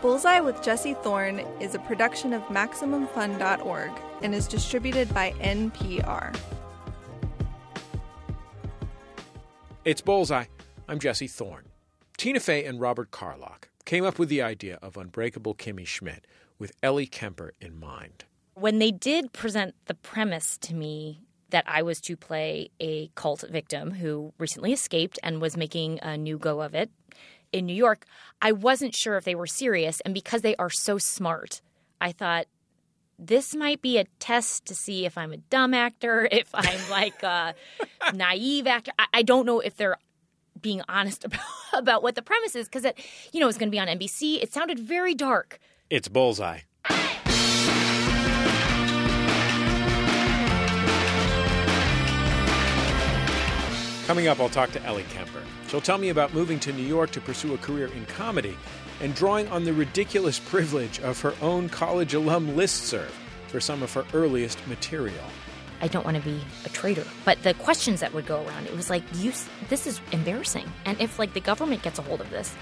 Bullseye with Jesse Thorn is a production of MaximumFun.org and is distributed by NPR. It's Bullseye. I'm Jesse Thorn. Tina Fey and Robert Carlock came up with the idea of Unbreakable Kimmy Schmidt with Ellie Kemper in mind. When they did present the premise to me that I was to play a cult victim who recently escaped and was making a new go of it in New York, I wasn't sure if they were serious. And because they are so smart, I thought this might be a test to see if I'm a dumb actor, if I'm like a naive actor. I, I don't know if they're being honest about, about what the premise is because it, you know, it's going to be on NBC. It sounded very dark. It's Bullseye. Coming up, I'll talk to Ellie Kemper. She'll tell me about moving to New York to pursue a career in comedy and drawing on the ridiculous privilege of her own college alum listserv for some of her earliest material. I don't want to be a traitor. But the questions that would go around, it was like, you, this is embarrassing. And if like the government gets a hold of this,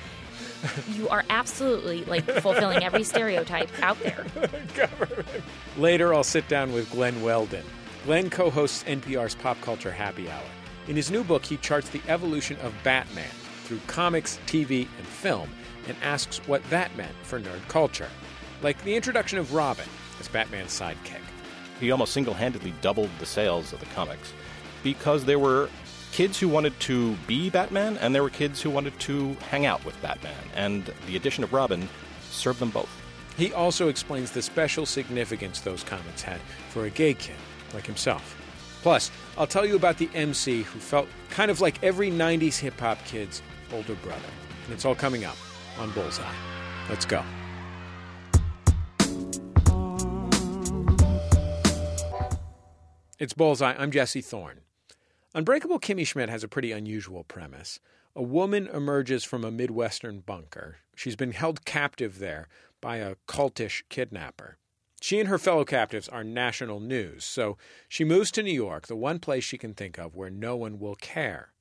you are absolutely like fulfilling every stereotype out there. Government. Later, I'll sit down with Glen Weldon. Glen co hosts NPR's Pop Culture Happy Hour. In his new book, he charts the evolution of Batman through comics, TV, and film and asks what that meant for nerd culture. Like the introduction of Robin as Batman's sidekick. He almost single handedly doubled the sales of the comics because there were kids who wanted to be Batman and there were kids who wanted to hang out with Batman. And the addition of Robin served them both. He also explains the special significance those comics had for a gay kid like himself. Plus, I'll tell you about the MC who felt kind of like every 90s hip hop kid's older brother. And it's all coming up on Bullseye. Let's go. It's Bullseye. I'm Jesse Thorn. Unbreakable Kimmy Schmidt has a pretty unusual premise. A woman emerges from a Midwestern bunker. She's been held captive there by a cultish kidnapper. She and her fellow captives are national news, so she moves to New York, the one place she can think of where no one will care.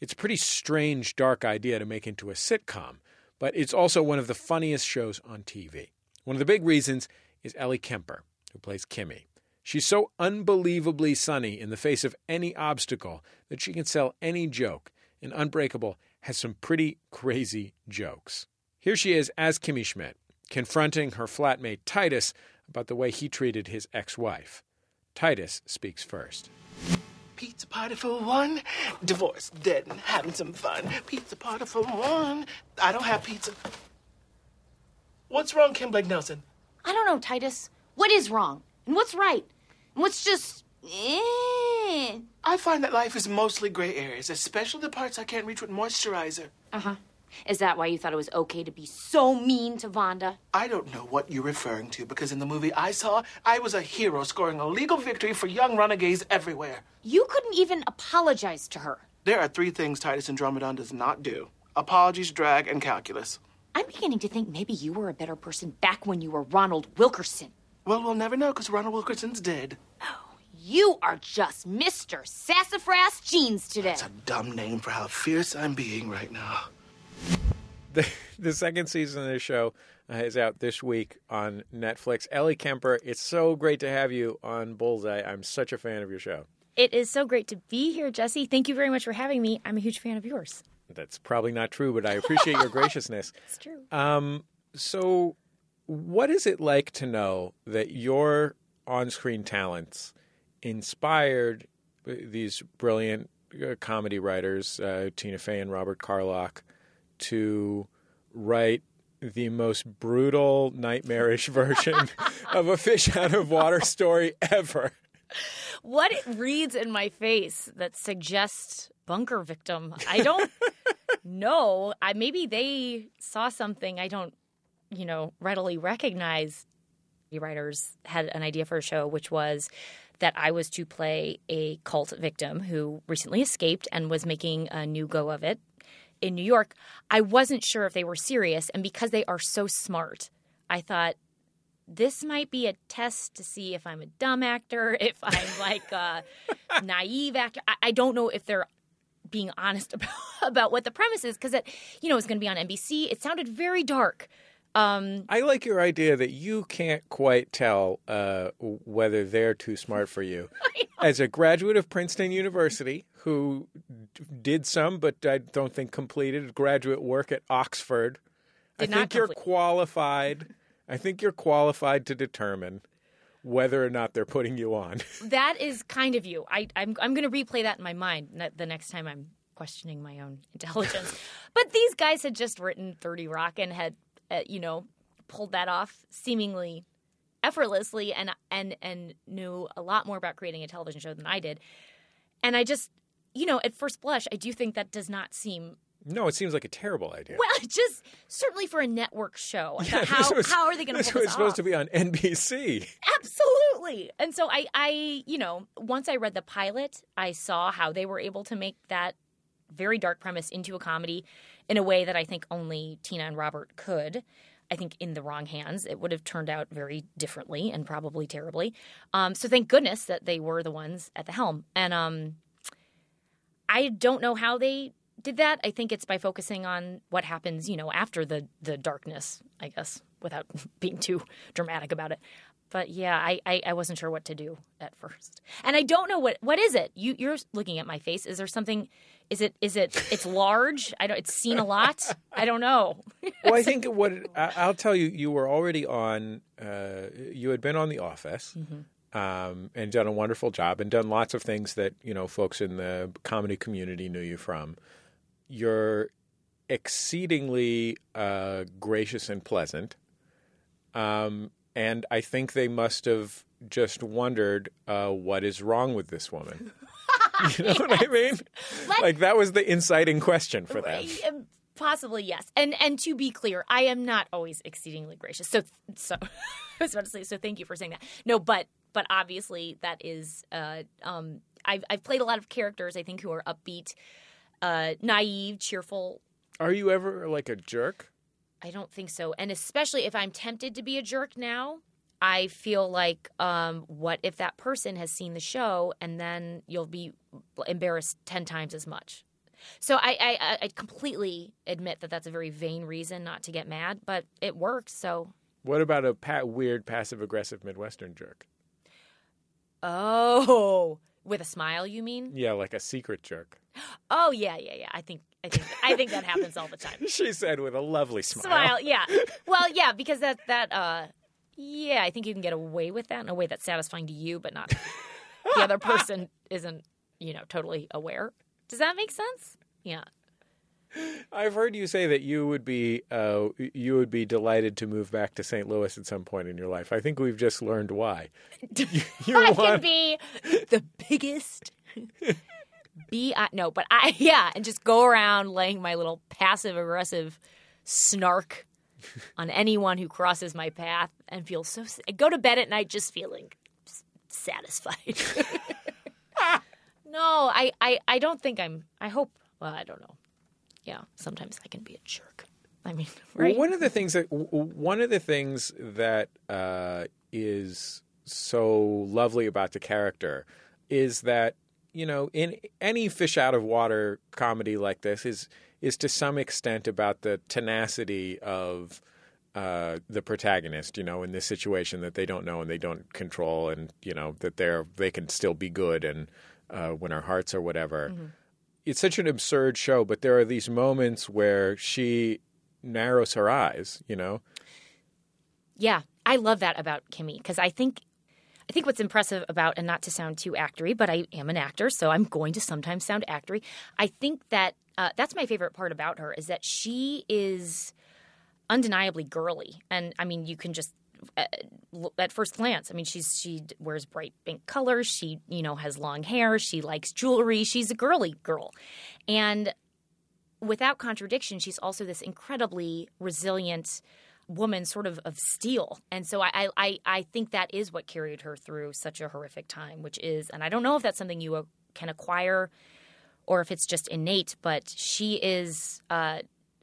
It's a pretty strange, dark idea to make into a sitcom, but it's also one of the funniest shows on TV. One of the big reasons is Ellie Kemper, who plays Kimmy. She's so unbelievably sunny in the face of any obstacle that she can sell any joke, and Unbreakable has some pretty crazy jokes. Here she is as Kimmy Schmidt, confronting her flatmate Titus about the way he treated his ex wife. Titus speaks first. Pizza party for one, divorce, dead, and having some fun. Pizza party for one. I don't have pizza. What's wrong, Kim Blake Nelson? I don't know, Titus. What is wrong? And what's right? And what's just. Eh. I find that life is mostly gray areas, especially the parts I can't reach with moisturizer. Uh huh. Is that why you thought it was okay to be so mean to Vonda? I don't know what you're referring to because in the movie I saw, I was a hero scoring a legal victory for young renegades everywhere. You couldn't even apologize to her. There are three things Titus Andromedon does not do apologies, drag, and calculus. I'm beginning to think maybe you were a better person back when you were Ronald Wilkerson. Well, we'll never know because Ronald Wilkerson's dead. Oh, you are just Mr. Sassafras Jeans today. That's a dumb name for how fierce I'm being right now. The, the second season of the show uh, is out this week on Netflix. Ellie Kemper, it's so great to have you on Bullseye. I'm such a fan of your show. It is so great to be here, Jesse. Thank you very much for having me. I'm a huge fan of yours. That's probably not true, but I appreciate your graciousness. It's true. Um, so, what is it like to know that your on screen talents inspired these brilliant uh, comedy writers, uh, Tina Fey and Robert Carlock, to write the most brutal, nightmarish version of a fish out of water story ever? What it reads in my face that suggests bunker victim. I don't know. I maybe they saw something I don't, you know, readily recognize. The writers had an idea for a show, which was that I was to play a cult victim who recently escaped and was making a new go of it in New York. I wasn't sure if they were serious, and because they are so smart, I thought this might be a test to see if I'm a dumb actor, if I'm like a naive actor. I, I don't know if they're being honest about, about what the premise is because it, you know, it's going to be on NBC. It sounded very dark. Um, I like your idea that you can't quite tell uh, whether they're too smart for you. As a graduate of Princeton University, who did some, but I don't think completed graduate work at Oxford, Did I think you're qualified. I think you're qualified to determine whether or not they're putting you on. that is kind of you. I, I'm I'm going to replay that in my mind the next time I'm questioning my own intelligence. but these guys had just written Thirty Rock and had, uh, you know, pulled that off seemingly effortlessly, and and and knew a lot more about creating a television show than I did. And I just, you know, at first blush, I do think that does not seem No, it seems like a terrible idea. well. Just certainly for a network show, This how was- how are they going to This pull was this supposed to be on NBC. Absolutely. And so I, I, you know, once I read the pilot, I saw how they were able to make that very dark premise into a comedy in a way that I think only Tina and Robert could. I think in the wrong hands, it would have turned out very differently and probably terribly. Um, so thank goodness that they were the ones at the helm. And um, I don't know how they did that. I think it's by focusing on what happens, you know, after the the darkness. I guess without being too dramatic about it. But yeah, I, I, I wasn't sure what to do at first, and I don't know what what is it. You you're looking at my face. Is there something? Is it is it? It's large. I don't. It's seen a lot. I don't know. well, I think what I- I'll tell you, you were already on. Uh, you had been on The Office, um, and done a wonderful job, and done lots of things that you know folks in the comedy community knew you from. You're exceedingly uh, gracious and pleasant, um, and I think they must have just wondered uh, what is wrong with this woman. you know what I mean? Like that was the inciting question for them. Um, Possibly yes, and and to be clear, I am not always exceedingly gracious. So so I was about to say so. Thank you for saying that. No, but but obviously that is. Uh, um, I've I've played a lot of characters. I think who are upbeat, uh, naive, cheerful. Are you ever like a jerk? I don't think so, and especially if I'm tempted to be a jerk now. I feel like, um, what if that person has seen the show and then you'll be embarrassed 10 times as much? So I, I, I completely admit that that's a very vain reason not to get mad, but it works. So, What about a pa- weird passive aggressive Midwestern jerk? oh, with a smile, you mean? Yeah, like a secret jerk. Oh yeah, yeah, yeah. I think I think I think that happens all the time. She said with a lovely smile. Smile, yeah. Well, yeah, because that that uh, yeah, I think you can get away with that in a way that's satisfying to you, but not the other person isn't, you know, totally aware. Does that make sense? Yeah. I've heard you say that you would be uh, you would be delighted to move back to St. Louis at some point in your life. I think we've just learned why. You, I can be the biggest. Be I no, but I yeah, and just go around laying my little passive aggressive snark on anyone who crosses my path and feel so. I go to bed at night just feeling satisfied. no, I, I I don't think I'm. I hope. Well, I don't know. Yeah, sometimes I can be a jerk. I mean, right? one of the things that one of the things that uh, is so lovely about the character is that you know in any fish out of water comedy like this is is to some extent about the tenacity of uh, the protagonist. You know, in this situation that they don't know and they don't control, and you know that they're they can still be good and uh, win our hearts or whatever. It's such an absurd show, but there are these moments where she narrows her eyes, you know? Yeah, I love that about Kimmy because I think I think what's impressive about and not to sound too actory, but I am an actor, so I'm going to sometimes sound actory. I think that uh, that's my favorite part about her is that she is undeniably girly, and I mean you can just uh, at first glance. I mean she's she wears bright pink colors. She you know has long hair. She likes jewelry. She's a girly girl, and without contradiction, she's also this incredibly resilient woman, sort of of steel. And so I, I, I think that is what carried her through such a horrific time, which is, and I don't know if that's something you uh, can acquire or if it's just innate, but she is, uh,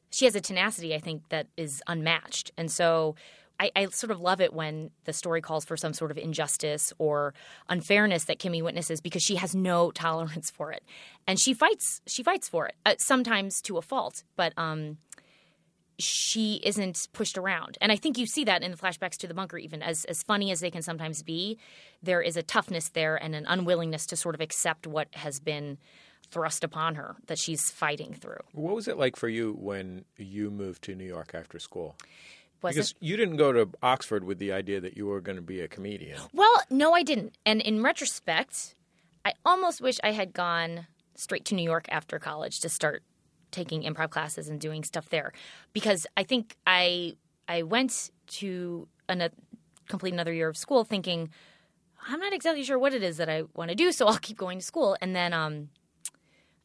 she has a tenacity, I think, that is unmatched. And so I, I sort of love it when the story calls for some sort of injustice or unfairness that Kimmy witnesses because she has no tolerance for it, and she fights. She fights for it, uh, sometimes to a fault. But um, she isn't pushed around. And I think you see that in the flashbacks to the bunker, even as, as funny as they can sometimes be, there is a toughness there and an unwillingness to sort of accept what has been thrust upon her that she's fighting through. What was it like for you when you moved to New York after school? Was Because it? you didn't go to Oxford with the idea that you were going to be a comedian. Well, no, I didn't. And in retrospect, I almost wish I had gone straight to New York after college to start taking improv classes and doing stuff there, because I think I I went to an, complete another year of school thinking I'm not exactly sure what it is that I want to do, so I'll keep going to school. And then um,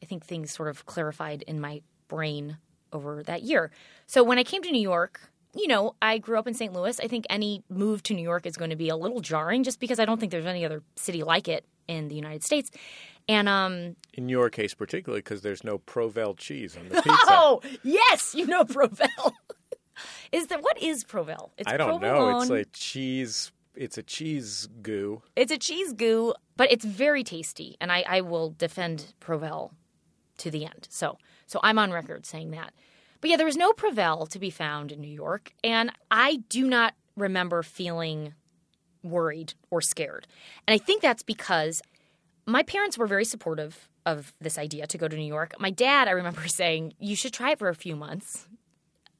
I think things sort of clarified in my brain over that year. So when I came to New York, you know, I grew up in St. Louis. I think any move to New York is going to be a little jarring just because I don't think there's any other city like it in the United States. And um In your case, particularly, because there's no Provel cheese on the pizza. oh, yes, you know Provel. is that what is Provel? It's I don't know. It's provolone. like cheese. It's a cheese goo. It's a cheese goo, but it's very tasty, and I, I will defend Provel to the end. So, so I'm on record saying that. But yeah, there was no Provel to be found in New York, and I do not remember feeling worried or scared. And I think that's because my parents were very supportive of this idea to go to New York. My dad, I remember saying, "You should try it for a few months."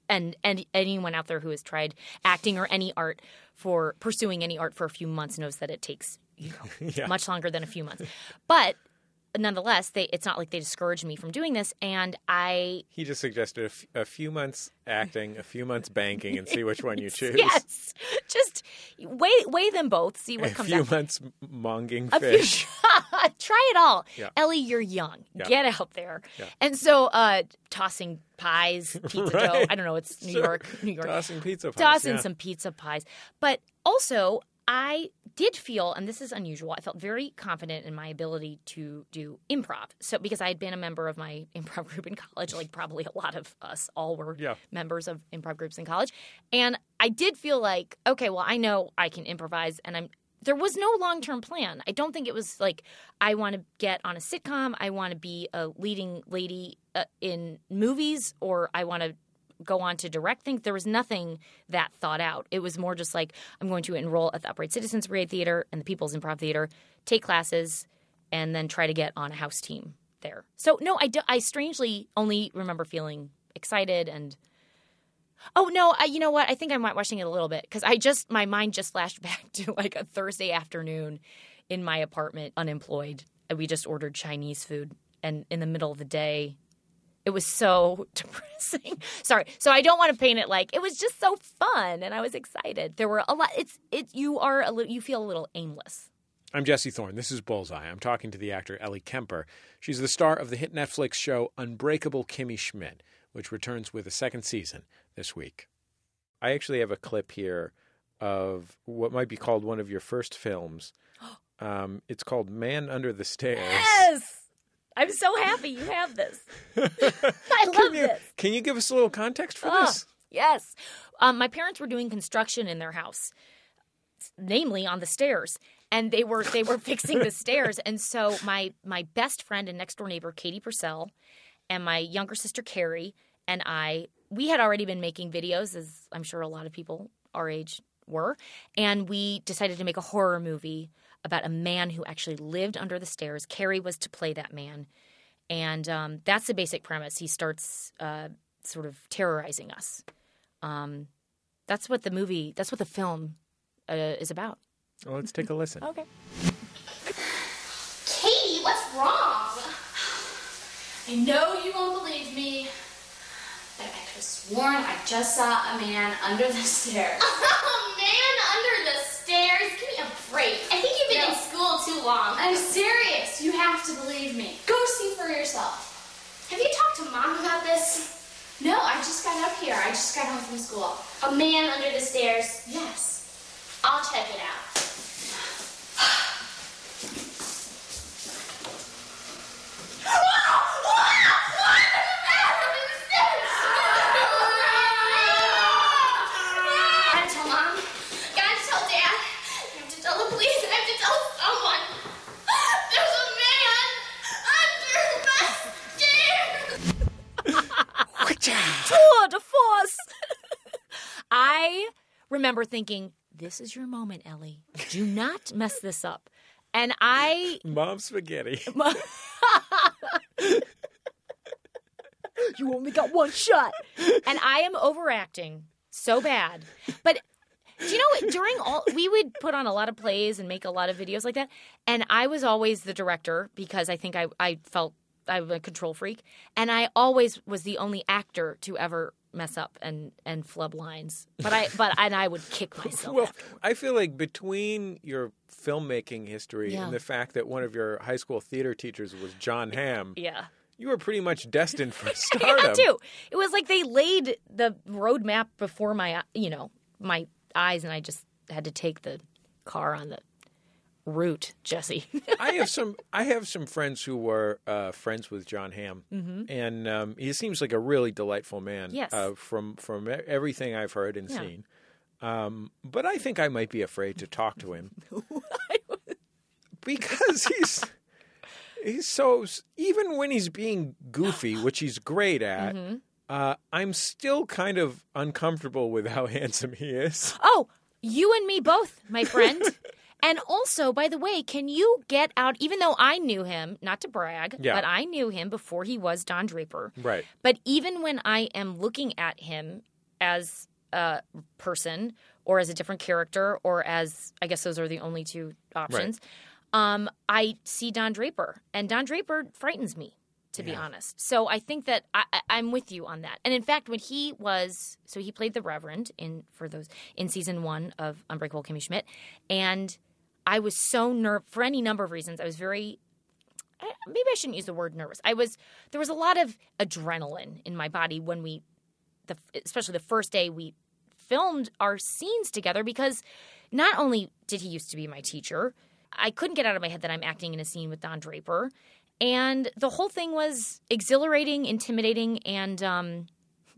and and anyone out there who has tried acting or any art for pursuing any art for a few months knows that it takes you know much longer than a few months but nonetheless they it's not like they discouraged me from doing this and i He just suggested a, f- a few months acting, a few months banking, and see which one you choose. yes just weigh weigh them both see what comes from. A comes few out months monging A few- fish. try it all Yeah. ellie you're young Yeah. get out there Yeah. and so uh tossing pies pizza dough i don't know it's new Sure. york new york Tossing pizza pies. toss in yeah. some pizza pies. But also, I did feel, and this is unusual, I felt very confident in my ability to do improv. So, because I had been a member of my improv group in college, like probably a lot of us all were Yeah. members of improv groups in college. And I did feel like, okay, well, I know I can improvise, and I'm there was no long term plan. I don't think it was like I want to get on a sitcom, I want to be a leading lady uh, in movies, or I want to go on to direct things. There was nothing that thought out. It was more just like I'm going to enroll at the Upright Citizens Brigade Theater and the People's Improv Theater, take classes, and then try to get on a house team there. So no, I, do, I strangely only remember feeling excited and. Oh no! I, you know what? I think I'm watching it a little bit because I just my mind just flashed back to like a Thursday afternoon in my apartment, unemployed, we just ordered Chinese food, and in the middle of the day, it was so depressing. Sorry. So I don't want to paint it like it was just so fun and I was excited. There were a lot it's it you are a little you feel a little aimless. I'm Jesse Thorn. This is Bullseye. I'm talking to the actor Ellie Kemper. She's the star of the hit Netflix show Unbreakable Kimmy Schmidt, which returns with a second season this week. I actually have a clip here of what might be called one of your first films. Um, it's called Man Under the Stairs. Yes. I'm so happy you have this. I love Can you, this. can you give us a little context for Oh, this? yes. Um, my parents were doing construction in their house, namely on the stairs, and they were they were fixing the stairs. And so my my best friend and next door neighbor Katie Purcell, and my younger sister Carrie and I, we had already been making videos, as I'm sure a lot of people our age were, and we decided to make a horror movie about a man who actually lived under the stairs. Carrie was to play that man. And um, that's the basic premise. He starts uh, sort of terrorizing us. Um, that's what the movie, that's what the film uh, is about. Well, let's take a listen. Okay. Katie, what's wrong? I know you won't believe me, but I could have sworn I just saw a man under the stairs. a man, under the stairs. Give me a break. I think you've been in No. school too long. I'm serious. You have to believe me. Go see for yourself. Have you talked to mom about this? No, I just got up here. I just got home from school. A man under the stairs. Yes. I'll check it out. Gotta tell mom. Gotta tell dad. I have to tell the police. I have to tell someone. There's a man under the stairs. Tour de force! I remember thinking, "This is your moment, Ellie. Do not mess this up." And I Mom spaghetti. you only got one shot. And I am overacting so bad. But do you know what? During all, we would put on a lot of plays and make a lot of videos like that. And I was always the director because I think I, I felt I'm a control freak. And I always was the only actor to ever mess up and, and flub lines. But I, but, and I would kick myself. Well, afterwards. I feel like between your filmmaking history Yeah. and the fact that one of your high school theater teachers was Jon Hamm, yeah. you were pretty much destined for stardom. had to. It was like they laid the roadmap before my, you know, my eyes, and I just had to take the car on the route, Jesse. I have some. I have some friends who were uh, friends with Jon Hamm, and um, he seems like a really delightful man. Mm-hmm. Yes. uh, from from everything I've heard and Yeah. seen. Um, but I think I might be afraid to talk to him because he's he's so even when he's being goofy, which he's great at. Mm-hmm. Uh, I'm still kind of uncomfortable with how handsome he is. oh, you and me both, my friend. and also, by the way, can you get out? Even though I knew him, not to brag, Yeah. but I knew him before he was Don Draper. Right. But even when I am looking at him as a person or as a different character or as I guess those are the only two options, um, I see Don Draper. And Don Draper frightens me, to be honest. So I think that I, I- I'm with you on that. And in fact, when he was so he played the Reverend in for those in season one of Unbreakable Kimmy Schmidt, and I was so nerve for any number of reasons. I was very maybe I shouldn't use the word nervous. I was there was a lot of adrenaline in my body when we the especially the first day we filmed our scenes together because not only did he used to be my teacher, I couldn't get out of my head that I'm acting in a scene with Don Draper, and the whole thing was exhilarating, intimidating, and um,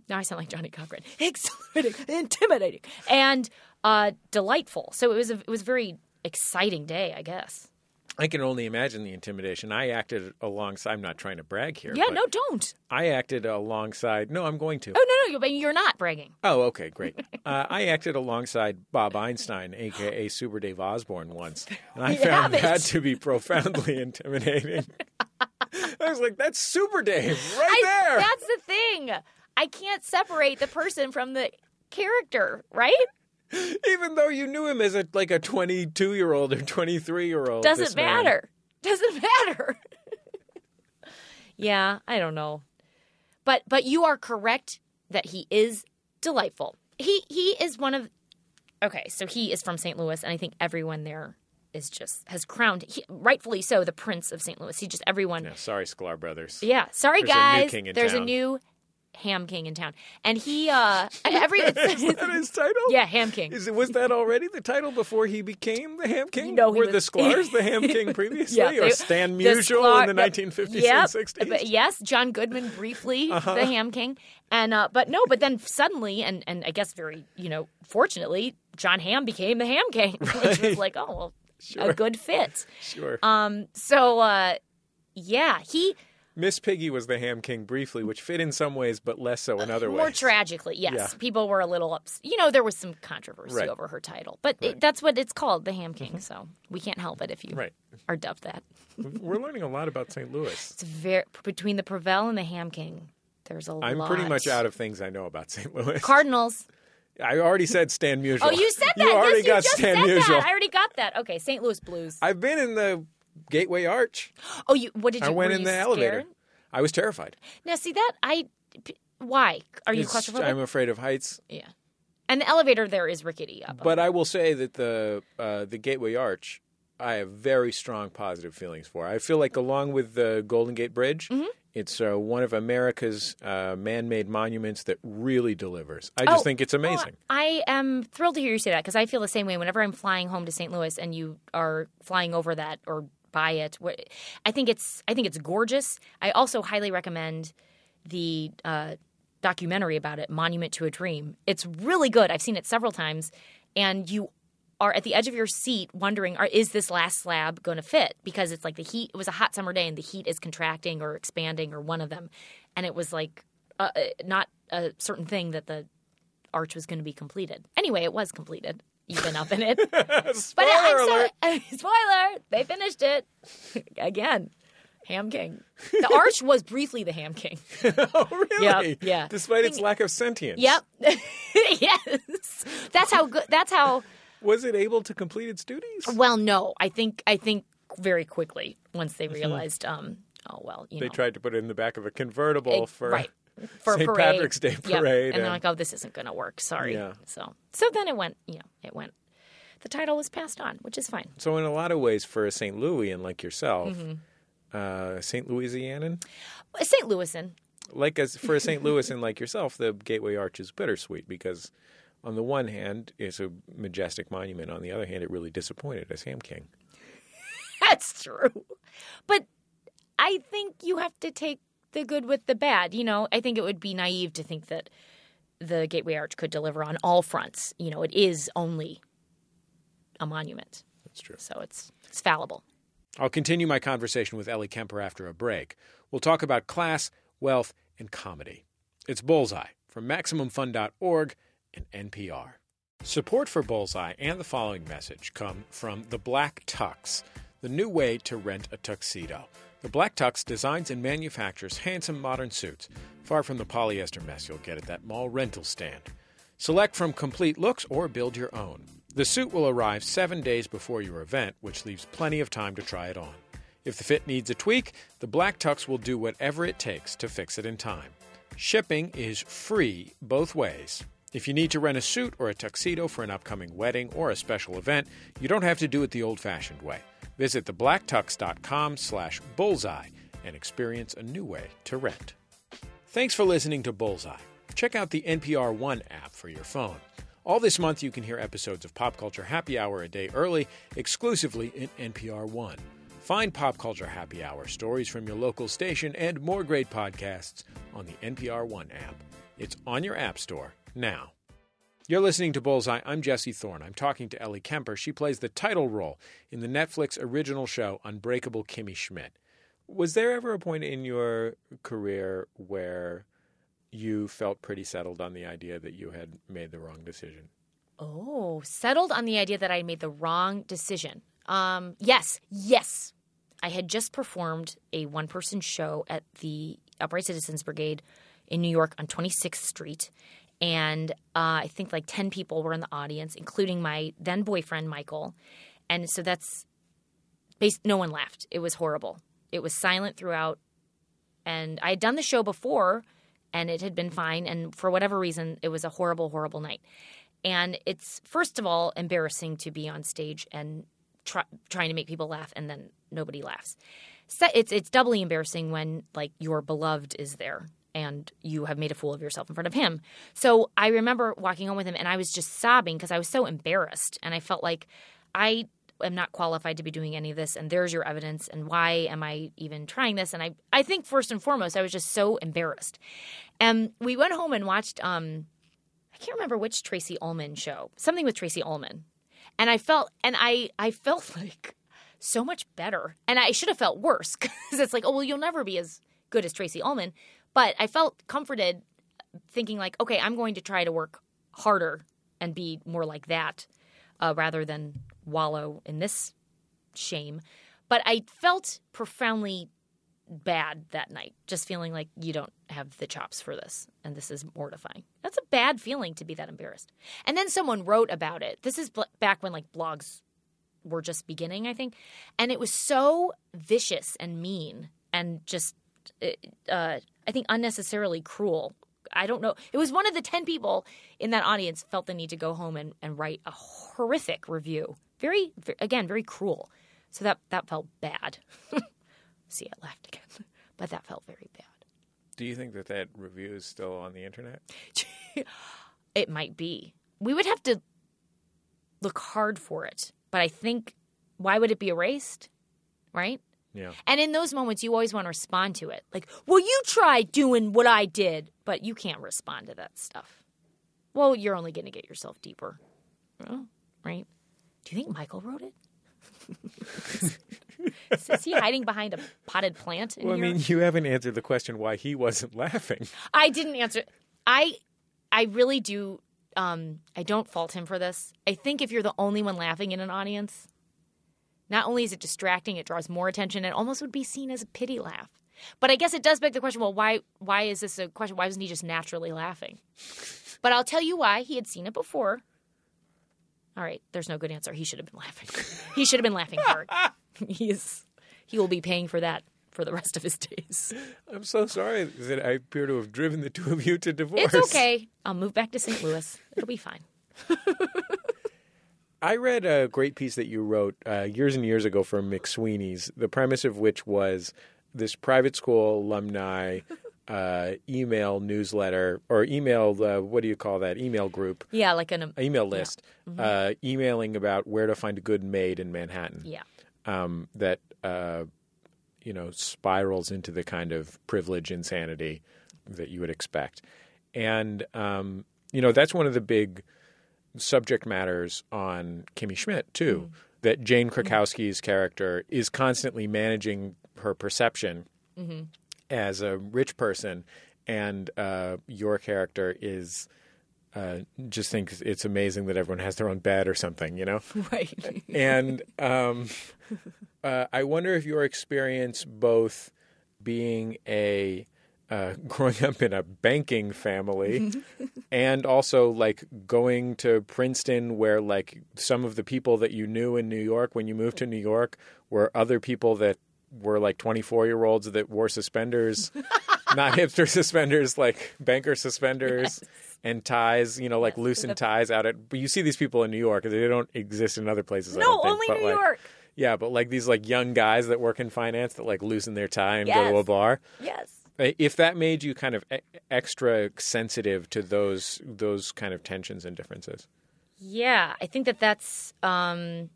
now I sound like Johnnie Cochran. Exhilarating, intimidating, and uh, delightful. So it was a it was very exciting day, I guess. I can only imagine the intimidation. I acted alongside. I'm not trying to brag here. Yeah, no, don't. I acted alongside. No, I'm going to. Oh no, no, you- you're not bragging. Oh, okay, great. Uh, I acted alongside Bob Einstein, aka Super Dave Osborne, once, and I You found that to be profoundly intimidating. I was like, "That's Super Dave right I- there." That's the thing. I can't separate the person from the character, right? Even though you knew him as a like a 22 year old or 23 year old, Doesn't matter. Doesn't matter. yeah, I don't know. But but you are correct that he is delightful. He he is one of Okay, so he is from St. Louis and I think everyone there is just has crowned he, rightfully so the prince of St. Louis. He just everyone Yeah, sorry, Sklar Brothers. Yeah, sorry There's a guys. in There's a new Ham King in town. And he uh every Is that his title? Yeah, Ham King. Is it was that already the title before he became the Ham King? No, he were was- the Sklars the Ham King previously, Yeah, or Stan Musial Sklar- in the 1950s yep, and 60s? but yes, John Goodman briefly, Uh-huh. the Ham King, and uh, but no, but then suddenly, and and I guess very you know, fortunately, Jon Hamm became the Ham King, which was like, oh well, Sure. a good fit. Sure. Um, so uh, yeah, he Miss Piggy was the Ham King briefly, which fit in some ways, but less so in other more ways. More tragically, yes, Yeah. people were a little ups. You know, there was some controversy Right. over her title, but Right. it, that's what it's called, the Ham King. Mm-hmm. So we can't help it if you Right. are dubbed that. We're learning a lot about St. Louis. It's very between the Provel and the Ham King. There's a I'm lot. pretty much out of things I know about St. Louis. Cardinals. I already said Stan Musial. Oh, you said that. You already yes, got you just Stan Musial. that. I already got that. Okay, St. Louis Blues. I've been in the Gateway Arch. oh, you. What did you? Do? I went in the elevator. I was terrified. Now, see that I. Why are you It's- claustrophobic? I'm afraid of heights. yeah, and the elevator there is rickety up. But I will say that the uh, the Gateway Arch, I have very strong positive feelings for. I feel like along with the Golden Gate Bridge, Mm-hmm. it's uh, one of America's uh, man-made monuments that really delivers. I just Oh, think it's amazing. I am thrilled to hear you say that because I feel the same way whenever I'm flying home to St. Louis and you are flying over that or by it. I think it's I think it's gorgeous. I also highly recommend the uh, documentary about it, Monument to a Dream. It's really good. I've seen it several times, and you are at the edge of your seat wondering, are, is this last slab going to fit? Because it's like the heat. It was a hot summer day, and the heat is contracting or expanding, or one of them, and it was like uh, uh, not a certain thing that the arch was going to be completed. Anyway, it was completed. Been up in it. Spoiler but I'm sorry- spoiler, they finished it again. Ham King. The arch was briefly the Ham King. oh, really? Yep, yeah. Despite its lack of sentience. Yep. yes. That's how good. That's how. Was it able to complete its duties? Well, no. I think. I think very quickly once they realized. Um. Oh well. You Mm-hmm. They know. tried to put it in the back of a convertible It- for right for St. parade. Patrick's Day Yep. parade, and they're like, "Oh, this isn't going to work. Sorry." Yeah. So, so then it went. You know, it went. The title was passed on, which is fine. So, in a lot of ways, for a St. Louis and like yourself, Mm-hmm. uh, St. Louisianan, St. Louisan. like as for a St. Louis and like yourself, the Gateway Arch is bittersweet because, on the one hand, it's a majestic monument. On the other hand, it really disappointed as Ham King. That's true. But I think you have to take the good with the bad. You know, I think it would be naive to think that the Gateway Arch could deliver on all fronts. You know, it is only a monument. That's true. So it's it's fallible. I'll continue my conversation with Ellie Kemper after a break. We'll talk about class, wealth, and comedy. It's Bullseye from MaximumFun.org and NPR. Support for Bullseye and the following message come from The Black Tux, the new way to rent a tuxedo. The Black Tux designs and manufactures handsome modern suits, far from the polyester mess you'll get at that mall rental stand. Select from complete looks or build your own. The suit will arrive seven days before your event, which leaves plenty of time to try it on. If the fit needs a tweak, the Black Tux will do whatever it takes to fix it in time. Shipping is free both ways. If you need to rent a suit or a tuxedo for an upcoming wedding or a special event, you don't have to do it the old-fashioned way. Visit theblacktux.com slash bullseye and experience a new way to rent. Thanks for listening to Bullseye. Check out the NPR One app for your phone. All this month, you can hear episodes of Pop Culture Happy Hour a day early, exclusively in NPR One. Find Pop Culture Happy Hour stories from your local station and more great podcasts on the NPR One app. It's on your App Store now. You're listening to Bullseye. I'm Jesse Thorn. I'm talking to Ellie Kemper. She plays the title role in the Netflix original show Unbreakable Kimmy Schmidt. Was there ever a point in your career where you felt pretty settled on the idea that you had made the wrong decision? Oh, settled on the idea that I made the wrong decision. Um, yes, yes. I had just performed a one person show at the Upright Citizens Brigade in New York on 26th Street. And uh, I think like 10 people were in the audience, including my then boyfriend, Michael. And so that's no one laughed. It was horrible. It was silent throughout. And I had done the show before and it had been fine. And for whatever reason, it was a horrible, horrible night. And it's first of all embarrassing to be on stage and try, trying to make people laugh, and then nobody laughs. Se- it's it's doubly embarrassing when like your beloved is there and you have made a fool of yourself in front of him. So I remember walking home with him, and I was just sobbing because I was so embarrassed, and I felt like I am not qualified to be doing any of this, and there's your evidence, and why am I even trying this? And I I think first and foremost, I was just so embarrassed. And we went home and watched. um I can't remember which Tracey Ullman show. Something with Tracey Ullman. And I felt and I I felt like so much better. And I should have felt worse cuz it's like, "Oh, well, you'll never be as good as Tracey Ullman." But I felt comforted thinking like, "Okay, I'm going to try to work harder and be more like that uh, rather than wallow in this shame." But I felt profoundly bad that night, just feeling like you don't have the chops for this and this is mortifying. That's a bad feeling to be that embarrassed. And then someone wrote about it. This is back when like blogs were just beginning, I think. And it was so vicious and mean and just, uh, I think, unnecessarily cruel. I don't know. It was one of the 10 people in that audience felt the need to go home and, and write a horrific review. Very, ve- again, very cruel. So that, that felt bad. See, I laughed again. But that felt very bad. Do you think that that review is still on the internet? It might be. We would have to look hard for it. But I think, why would it be erased? Right? Yeah. And in those moments, you always want to respond to it. Like, well, you try doing what I did, but you can't respond to that stuff. Well, you're only going to get yourself deeper. Oh, right? Do you think Michael wrote it? is, he hiding behind a potted plant in Well, I mean, you haven't answered the question why he wasn't laughing. I didn't answer. I I really do. um, I don't fault him for this. I think if you're the only one laughing in an audience, not only is it distracting, it draws more attention. It almost would be seen as a pity laugh. But I guess it does beg the question: Well, why? Why is this a question? Why wasn't he just naturally laughing? But I'll tell you why. He had seen it before. All right, there's no good answer. He should have been laughing. he should have been laughing hard. he is. He will be paying for that for the rest of his days. I'm so sorry that I appear to have driven the two of you to divorce. It's okay. I'll move back to St. Louis. It'll be fine. I read a great piece that you wrote uh, years and years ago for McSweeney's, the premise of which was this private school alumni uh, email newsletter or email, uh, what do you call that? Email group, Yeah, like an email list, uh, emailing about where to find a good maid in Manhattan. yeah. um, that uh, you know spirals into the kind of privilege insanity that you would expect, and um, you know that's one of the big subject matters on Kimmy Schmidt too. That Jane Krakowski's character is constantly managing her perception as a rich person, and uh, your character is. Uh, just thinks it's amazing that everyone has their own bed or something, you know Right. and um, uh, I wonder if your experience, both being a uh, growing up in a banking family, and also like going to Princeton, where like some of the people that you knew in New York when you moved to New York were other people that were like 24 year olds that wore suspenders, not hipster suspenders, like banker suspenders. And ties, you know, like loosened ties out at. But you see these people in New York; they don't exist in other places. I No, don't think, only but, New like- York. yeah, but like these like young guys that work in finance that like loosen their tie and go to a bar. Yes. If that made you kind of e- extra sensitive to those those kind of tensions and differences. Yeah, I think that that's. Um,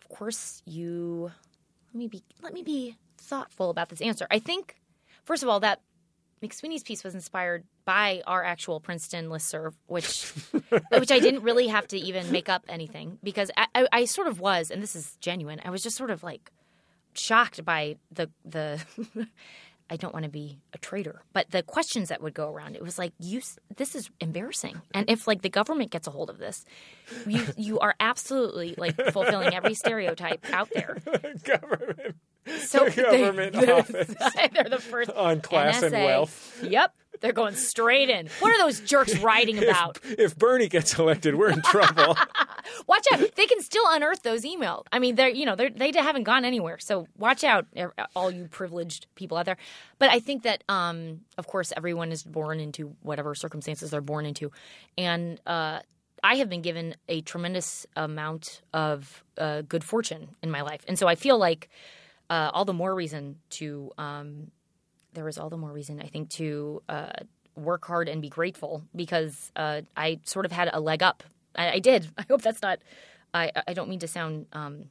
of course, you. Let me be. Let me be thoughtful about this answer. I think, first of all, that McSweeney's piece was inspired by our actual Princeton listserv, which which I didn't really have to even make up anything because I, I, I sort of was, and this is genuine. I was just sort of like shocked by the the. I don't want to be a traitor, but the questions that would go around, it was like, you, this is embarrassing. And if like the government gets a hold of this, you, you are absolutely like fulfilling every stereotype out there. Government So The government they, office. they're the first on class and wealth. Yep, they're going straight in. What are those jerks writing about? If Bernie gets elected, we're in trouble. Watch out! They can still unearth those emails. I mean, they're you know they're, they haven't gone anywhere. So watch out, er- all you privileged people out there. But I think that, um, of course, everyone is born into whatever circumstances they're born into, and uh, I have been given a tremendous amount of uh, good fortune in my life, and so I feel like uh, all the more reason to. Um, there is all the more reason I think to uh, work hard and be grateful because uh, I sort of had a leg up. I, I did. I hope that's not. I I don't mean to sound um,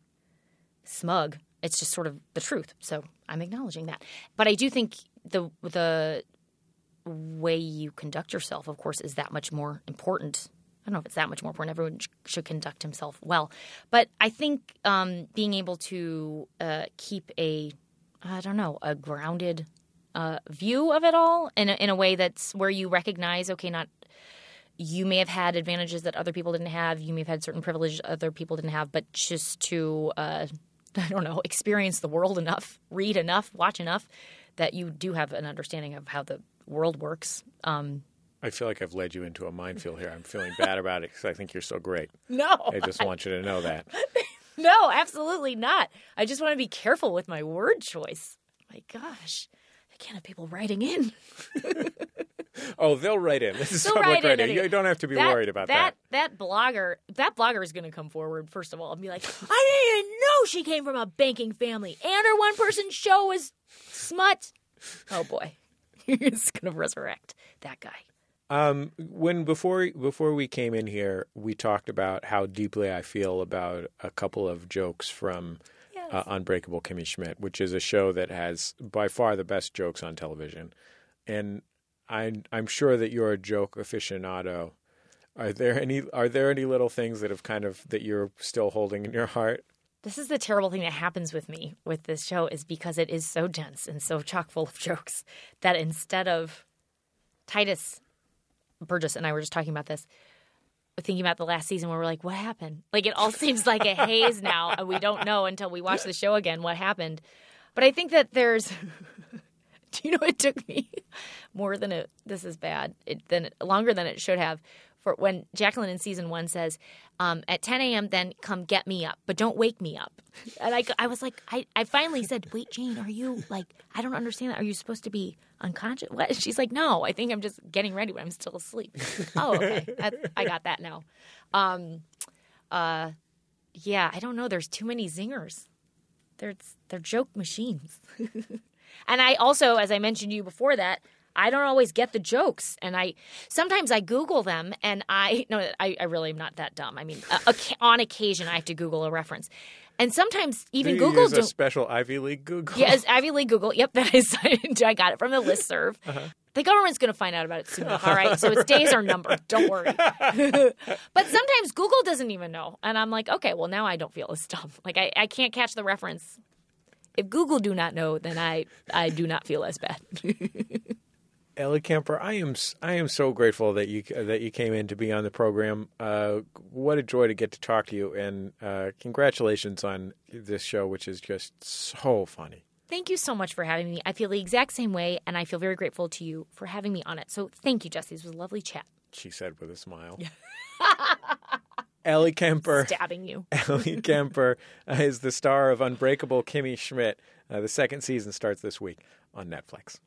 smug. It's just sort of the truth. So I'm acknowledging that. But I do think the the way you conduct yourself, of course, is that much more important. I don't know if it's that much more important. Everyone sh- should conduct himself well, but I think um, being able to uh, keep a, I don't know, a grounded uh, view of it all in a, in a way that's where you recognize, okay, not you may have had advantages that other people didn't have. You may have had certain privileges other people didn't have, but just to, uh, I don't know, experience the world enough, read enough, watch enough, that you do have an understanding of how the world works. Um, I feel like I've led you into a minefield here. I'm feeling bad about it because I think you're so great. no, I just want you to know that. no, absolutely not. I just want to be careful with my word choice. My gosh, I can't have people writing in. Oh, they'll write in. This is They'll public radio. anyway. You don't have to be that, worried about that. that. That blogger, that blogger is going to come forward first of all and be like, "I didn't even know she came from a banking family, and her one-person show is smut." Oh boy, he's going to resurrect that guy. Um, when before before we came in here, we talked about how deeply I feel about a couple of jokes from uh, Unbreakable Kimmy Schmidt, which is a show that has by far the best jokes on television, and I'm I'm sure that you're a joke aficionado. Are there any Are there any little things that have kind of that you're still holding in your heart? This is the terrible thing that happens with me with this show is because it is so dense and so chock full of jokes that instead of Tituss Burgess and I were just talking about this, thinking about the last season where we're like, what happened? Like it all seems like a haze now, and we don't know until we watch the show again what happened. But I think that there's. Do you know it took me more than it? This is bad. It than longer than it should have. For when Jacqueline in season one says, um, "At 10 a.m., then come get me up, but don't wake me up," and I, I was like, I, I finally said, "Wait, Jane, are you like? I don't understand that. Are you supposed to be unconscious?" What? She's like, "No, I think I'm just getting ready when I'm still asleep." oh, okay, that, I got that now. Um, uh, yeah, I don't know. There's too many zingers. They're they're joke machines. and I also, as I mentioned to you before that, I don't always get the jokes, and I sometimes I Google them, and I no, I, I really am not that dumb. I mean, uh, on occasion I have to Google a reference, and sometimes even Google use a special Ivy League Google. Yes, Ivy League Google. Yep, that is. I got it from the listserv. The government's going to find out about it soon. enough, All right, so its days are numbered. Don't worry. but sometimes Google doesn't even know, and I'm like, okay, well now I don't feel as dumb. Like I, I can't catch the reference. If Google do not know, then I I do not feel as bad. Ellie Kemper, I am I am so grateful that you that you came in to be on the program. Uh, what a joy to get to talk to you, and uh, congratulations on this show, which is just so funny. Thank you so much for having me. I feel the exact same way, and I feel very grateful to you for having me on it. So thank you, Jesse. This was a lovely chat. She said with a smile. Ellie Kemper. Stabbing you. Ellie Kemper uh, is the star of Unbreakable Kimmy Schmidt. Uh, the second season starts this week on Netflix.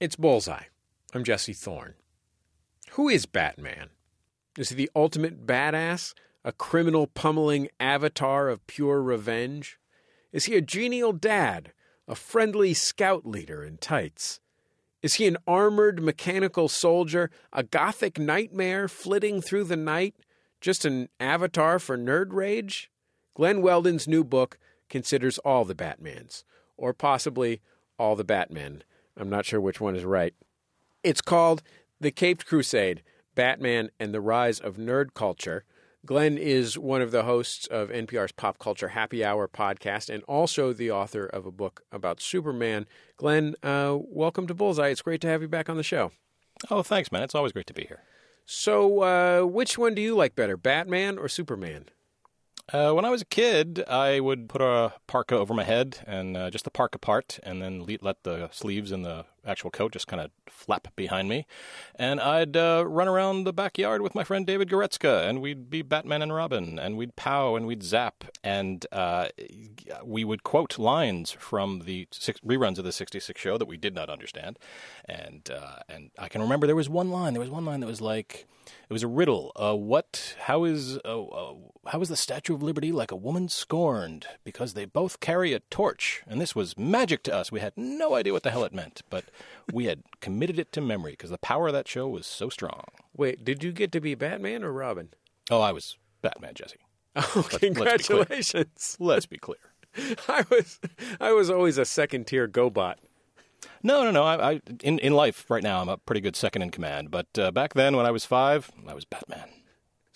It's Bullseye. I'm Jesse Thorn. Who is Batman? Is he the ultimate badass? A criminal pummeling avatar of pure revenge? Is he a genial dad? A friendly scout leader in tights? Is he an armored mechanical soldier, a gothic nightmare flitting through the night, just an avatar for nerd rage? Glen Weldon's new book considers all the Batmans, or possibly all the Batmen. I'm not sure which one is right. It's called The Caped Crusade Batman and the Rise of Nerd Culture. Glen is one of the hosts of NPR's Pop Culture Happy Hour podcast and also the author of a book about Superman. Glen, uh, welcome to Bullseye. It's great to have you back on the show. Oh, thanks, man. It's always great to be here. So, uh, which one do you like better, Batman or Superman? Uh, when I was a kid, I would put a parka over my head and uh, just the parka part, and then le- let the sleeves and the actual coat just kind of flap behind me. And I'd uh, run around the backyard with my friend David Goretzka, and we'd be Batman and Robin, and we'd pow and we'd zap, and uh, we would quote lines from the six- reruns of the '66 show that we did not understand. And uh, and I can remember there was one line. There was one line that was like, it was a riddle. Uh, what? How is? Uh, uh, how is the Statue of Liberty like a woman scorned? Because they both carry a torch, and this was magic to us. We had no idea what the hell it meant, but we had committed it to memory because the power of that show was so strong. Wait, did you get to be Batman or Robin? Oh, I was Batman, Jesse. Oh, let's be clear. congratulations! Let's be clear. I was, I was always a second tier GoBot. No, no, no. I, I in in life right now, I'm a pretty good second in command. But uh, back then, when I was five, I was Batman.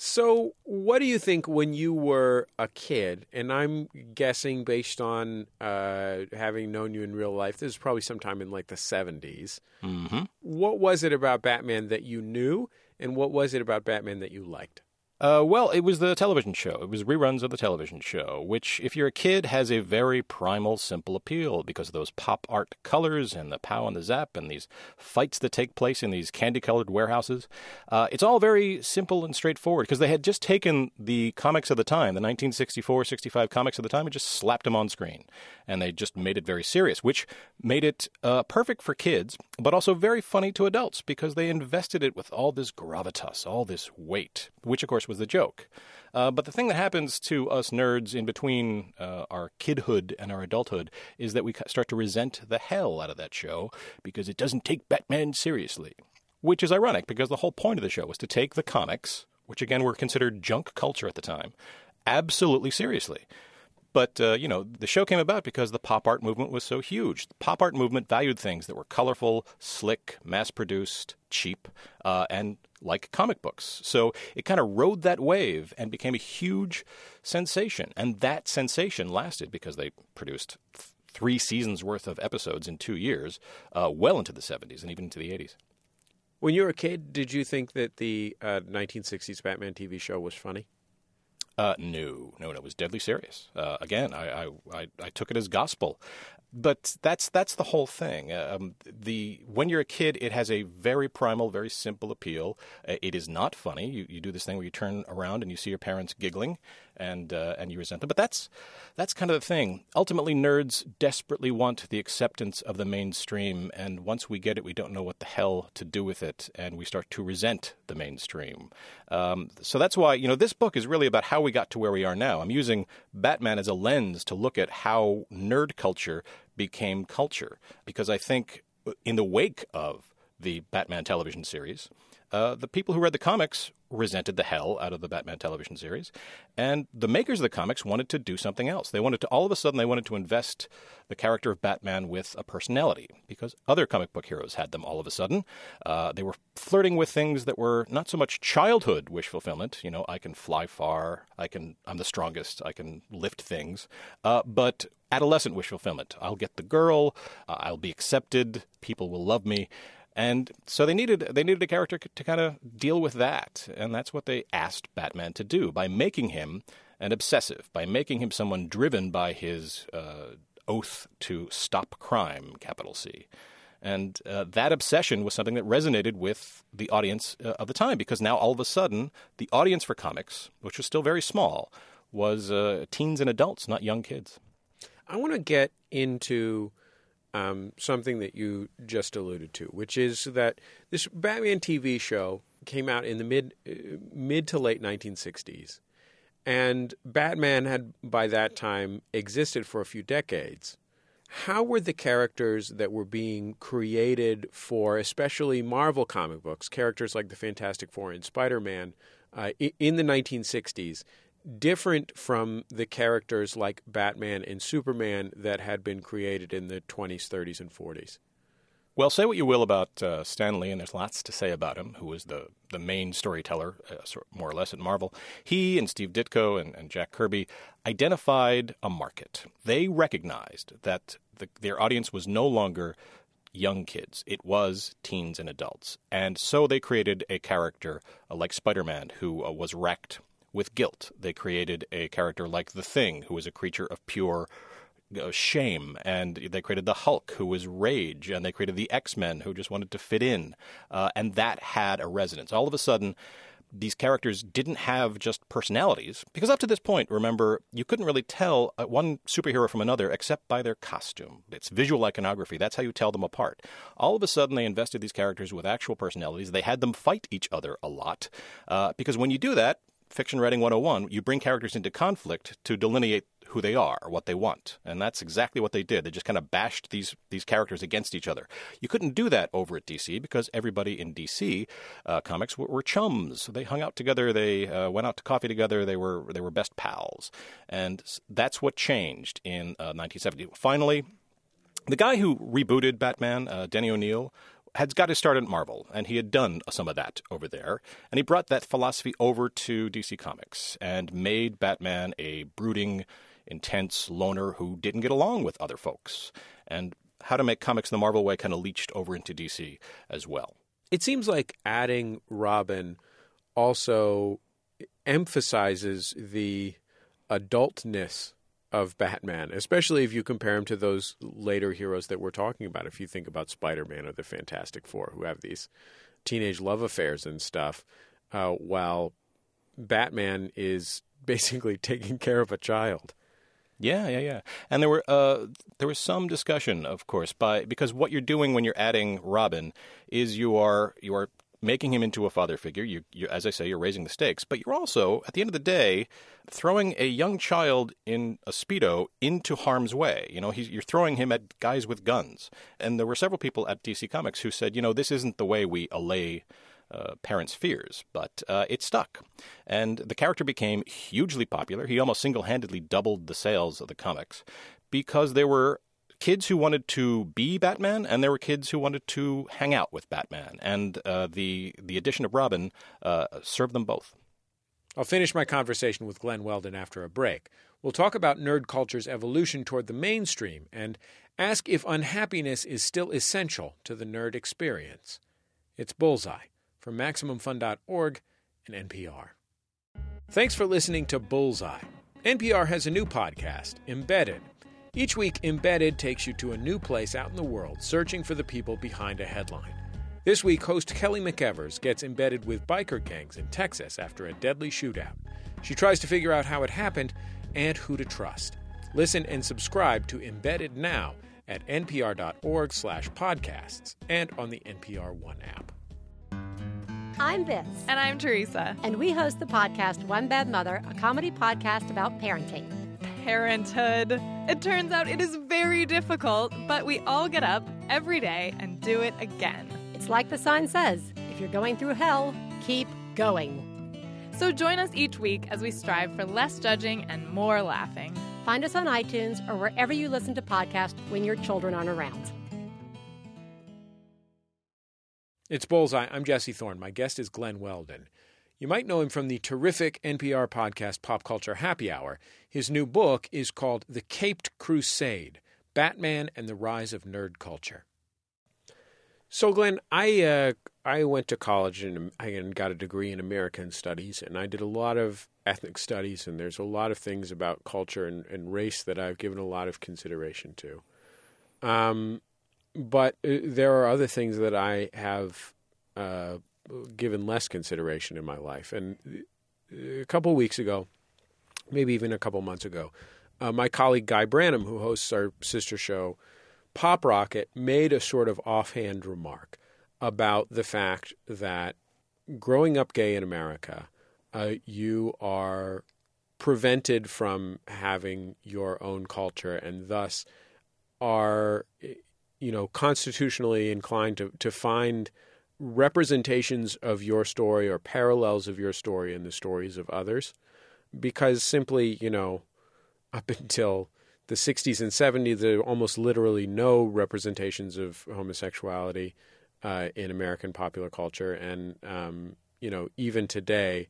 So, what do you think when you were a kid? And I'm guessing based on uh, having known you in real life, this is probably sometime in like the 70s. Mm-hmm. What was it about Batman that you knew, and what was it about Batman that you liked? Uh, well, it was the television show. It was reruns of the television show, which, if you're a kid, has a very primal, simple appeal because of those pop art colors and the pow and the zap and these fights that take place in these candy colored warehouses. Uh, it's all very simple and straightforward because they had just taken the comics of the time, the 1964 65 comics of the time, and just slapped them on screen. And they just made it very serious, which made it uh, perfect for kids, but also very funny to adults because they invested it with all this gravitas, all this weight, which, of course, was the joke. Uh, but the thing that happens to us nerds in between uh, our kidhood and our adulthood is that we start to resent the hell out of that show because it doesn't take Batman seriously. Which is ironic because the whole point of the show was to take the comics, which again were considered junk culture at the time, absolutely seriously. But, uh, you know, the show came about because the pop art movement was so huge. The pop art movement valued things that were colorful, slick, mass produced, cheap, uh, and like comic books. So it kind of rode that wave and became a huge sensation. And that sensation lasted because they produced th- three seasons worth of episodes in two years, uh, well into the 70s and even into the 80s. When you were a kid, did you think that the uh, 1960s Batman TV show was funny? Uh, no, no, no. It was deadly serious. Uh, again, I, I, I, took it as gospel. But that's that's the whole thing. Um, the when you're a kid, it has a very primal, very simple appeal. Uh, it is not funny. You, you do this thing where you turn around and you see your parents giggling, and uh, and you resent them. But that's that's kind of the thing. Ultimately, nerds desperately want the acceptance of the mainstream, and once we get it, we don't know what the hell to do with it, and we start to resent the mainstream. Um, so that's why you know this book is really about how we got to where we are now. I'm using Batman as a lens to look at how nerd culture became culture. Because I think in the wake of the Batman television series, uh, the people who read the comics resented the hell out of the Batman television series, and the makers of the comics wanted to do something else. They wanted to all of a sudden they wanted to invest the character of Batman with a personality because other comic book heroes had them all of a sudden. Uh, they were flirting with things that were not so much childhood wish fulfillment. You know, I can fly far, I can, I'm the strongest, I can lift things, uh, but adolescent wish fulfillment. I'll get the girl, uh, I'll be accepted, people will love me. And so they needed they needed a character to kind of deal with that, and that's what they asked Batman to do by making him an obsessive, by making him someone driven by his uh, oath to stop crime, capital C. And uh, that obsession was something that resonated with the audience uh, of the time because now all of a sudden the audience for comics, which was still very small, was uh, teens and adults, not young kids. I want to get into um, something that you just alluded to, which is that this Batman TV show came out in the mid uh, mid to late 1960s, and Batman had by that time existed for a few decades. How were the characters that were being created for, especially Marvel comic books, characters like the Fantastic Four and Spider Man, uh, in the 1960s? Different from the characters like Batman and Superman that had been created in the 20s, 30s, and 40s. Well, say what you will about uh, Stan Lee, and there's lots to say about him, who was the, the main storyteller, uh, more or less, at Marvel. He and Steve Ditko and, and Jack Kirby identified a market. They recognized that the, their audience was no longer young kids, it was teens and adults. And so they created a character uh, like Spider Man who uh, was wrecked with guilt. They created a character like the Thing, who was a creature of pure uh, shame, and they created the Hulk, who was rage, and they created the X Men, who just wanted to fit in, uh, and that had a resonance. All of a sudden, these characters didn't have just personalities because up to this point remember you couldn't really tell uh, one superhero from another except by their costume it's visual iconography that's how you tell them apart all of a sudden they invested these characters with actual personalities they had them fight each other a lot uh, because when you do that fiction writing 101, you bring characters into conflict to delineate who they are, what they want. And that's exactly what they did. They just kind of bashed these these characters against each other. You couldn't do that over at DC because everybody in DC uh, comics were, were, chums. They hung out together. They uh, went out to coffee together. They were they were best pals. And that's what changed in uh, 1970. Finally, the guy who rebooted Batman, uh, Denny O'Neil, had got his start at Marvel, and he had done some of that over there. And he brought that philosophy over to DC Comics and made Batman a brooding, intense loner who didn't get along with other folks. And how to make comics the Marvel way kind of leached over into DC as well. It seems like adding Robin also emphasizes the adultness of Batman, especially if you compare him to those later heroes that we're talking about. If you think about Spider Man or the Fantastic Four, who have these teenage love affairs and stuff, uh, while Batman is basically taking care of a child. Yeah, yeah, yeah. And there were uh, there was some discussion, of course, by because what you're doing when you're adding Robin is you are you are making him into a father figure. You, you, as I say, you're raising the stakes, but you're also, at the end of the day, throwing a young child in a speedo into harm's way. You know, you're throwing him at guys with guns. And there were several people at DC Comics who said, you know, this isn't the way we allay uh, parents' fears, but uh, it stuck. And the character became hugely popular. He almost single handedly doubled the sales of the comics because there were kids who wanted to be Batman, and there were kids who wanted to hang out with Batman. And uh, the the addition of Robin uh, served them both. I'll finish my conversation with Glen Weldon after a break. We'll talk about nerd culture's evolution toward the mainstream and ask if unhappiness is still essential to the nerd experience. It's Bullseye from MaximumFun.org and NPR. Thanks for listening to Bullseye. NPR has a new podcast, Embedded. Each week, Embedded takes you to a new place out in the world, searching for the people behind a headline. This week, host Kelly McEvers gets embedded with biker gangs in Texas after a deadly shootout. She tries to figure out how it happened and who to trust. Listen and subscribe to Embedded now at npr.org slash podcasts and on the NPR One app. I'm Biz. And I'm Teresa. And we host the podcast One Bad Mother, a comedy podcast about parenting. Parenthood. It turns out it is very difficult, but we all get up every day and do it again. It's like the sign says if you're going through hell, keep going. So join us each week as we strive for less judging and more laughing. Find us on iTunes or wherever you listen to podcasts when your children aren't around. It's Bullseye. I'm Jesse Thorn. My guest is Glen Weldon. You might know him from the terrific NPR podcast Pop Culture Happy Hour. His new book is called The Caped Crusade Batman and the Rise of Nerd Culture. So, Glen, I uh, I went to college and I got a degree in American Studies, and I did a lot of ethnic studies, and there's a lot of things about culture and, and race that I've given a lot of consideration to. Um, but uh, there are other things that I have uh, given less consideration in my life. And uh, a couple weeks ago, maybe even a couple months ago, uh, my colleague Guy Branum, who hosts our sister show Pop Rocket, made a sort of offhand remark about the fact that growing up gay in America, uh, you are prevented from having your own culture and thus are you know constitutionally inclined to, to find representations of your story or parallels of your story in the stories of others. Because simply you know up until the 60s and 70s there were almost literally no representations of homosexuality uh, in American popular culture. And um, you know even today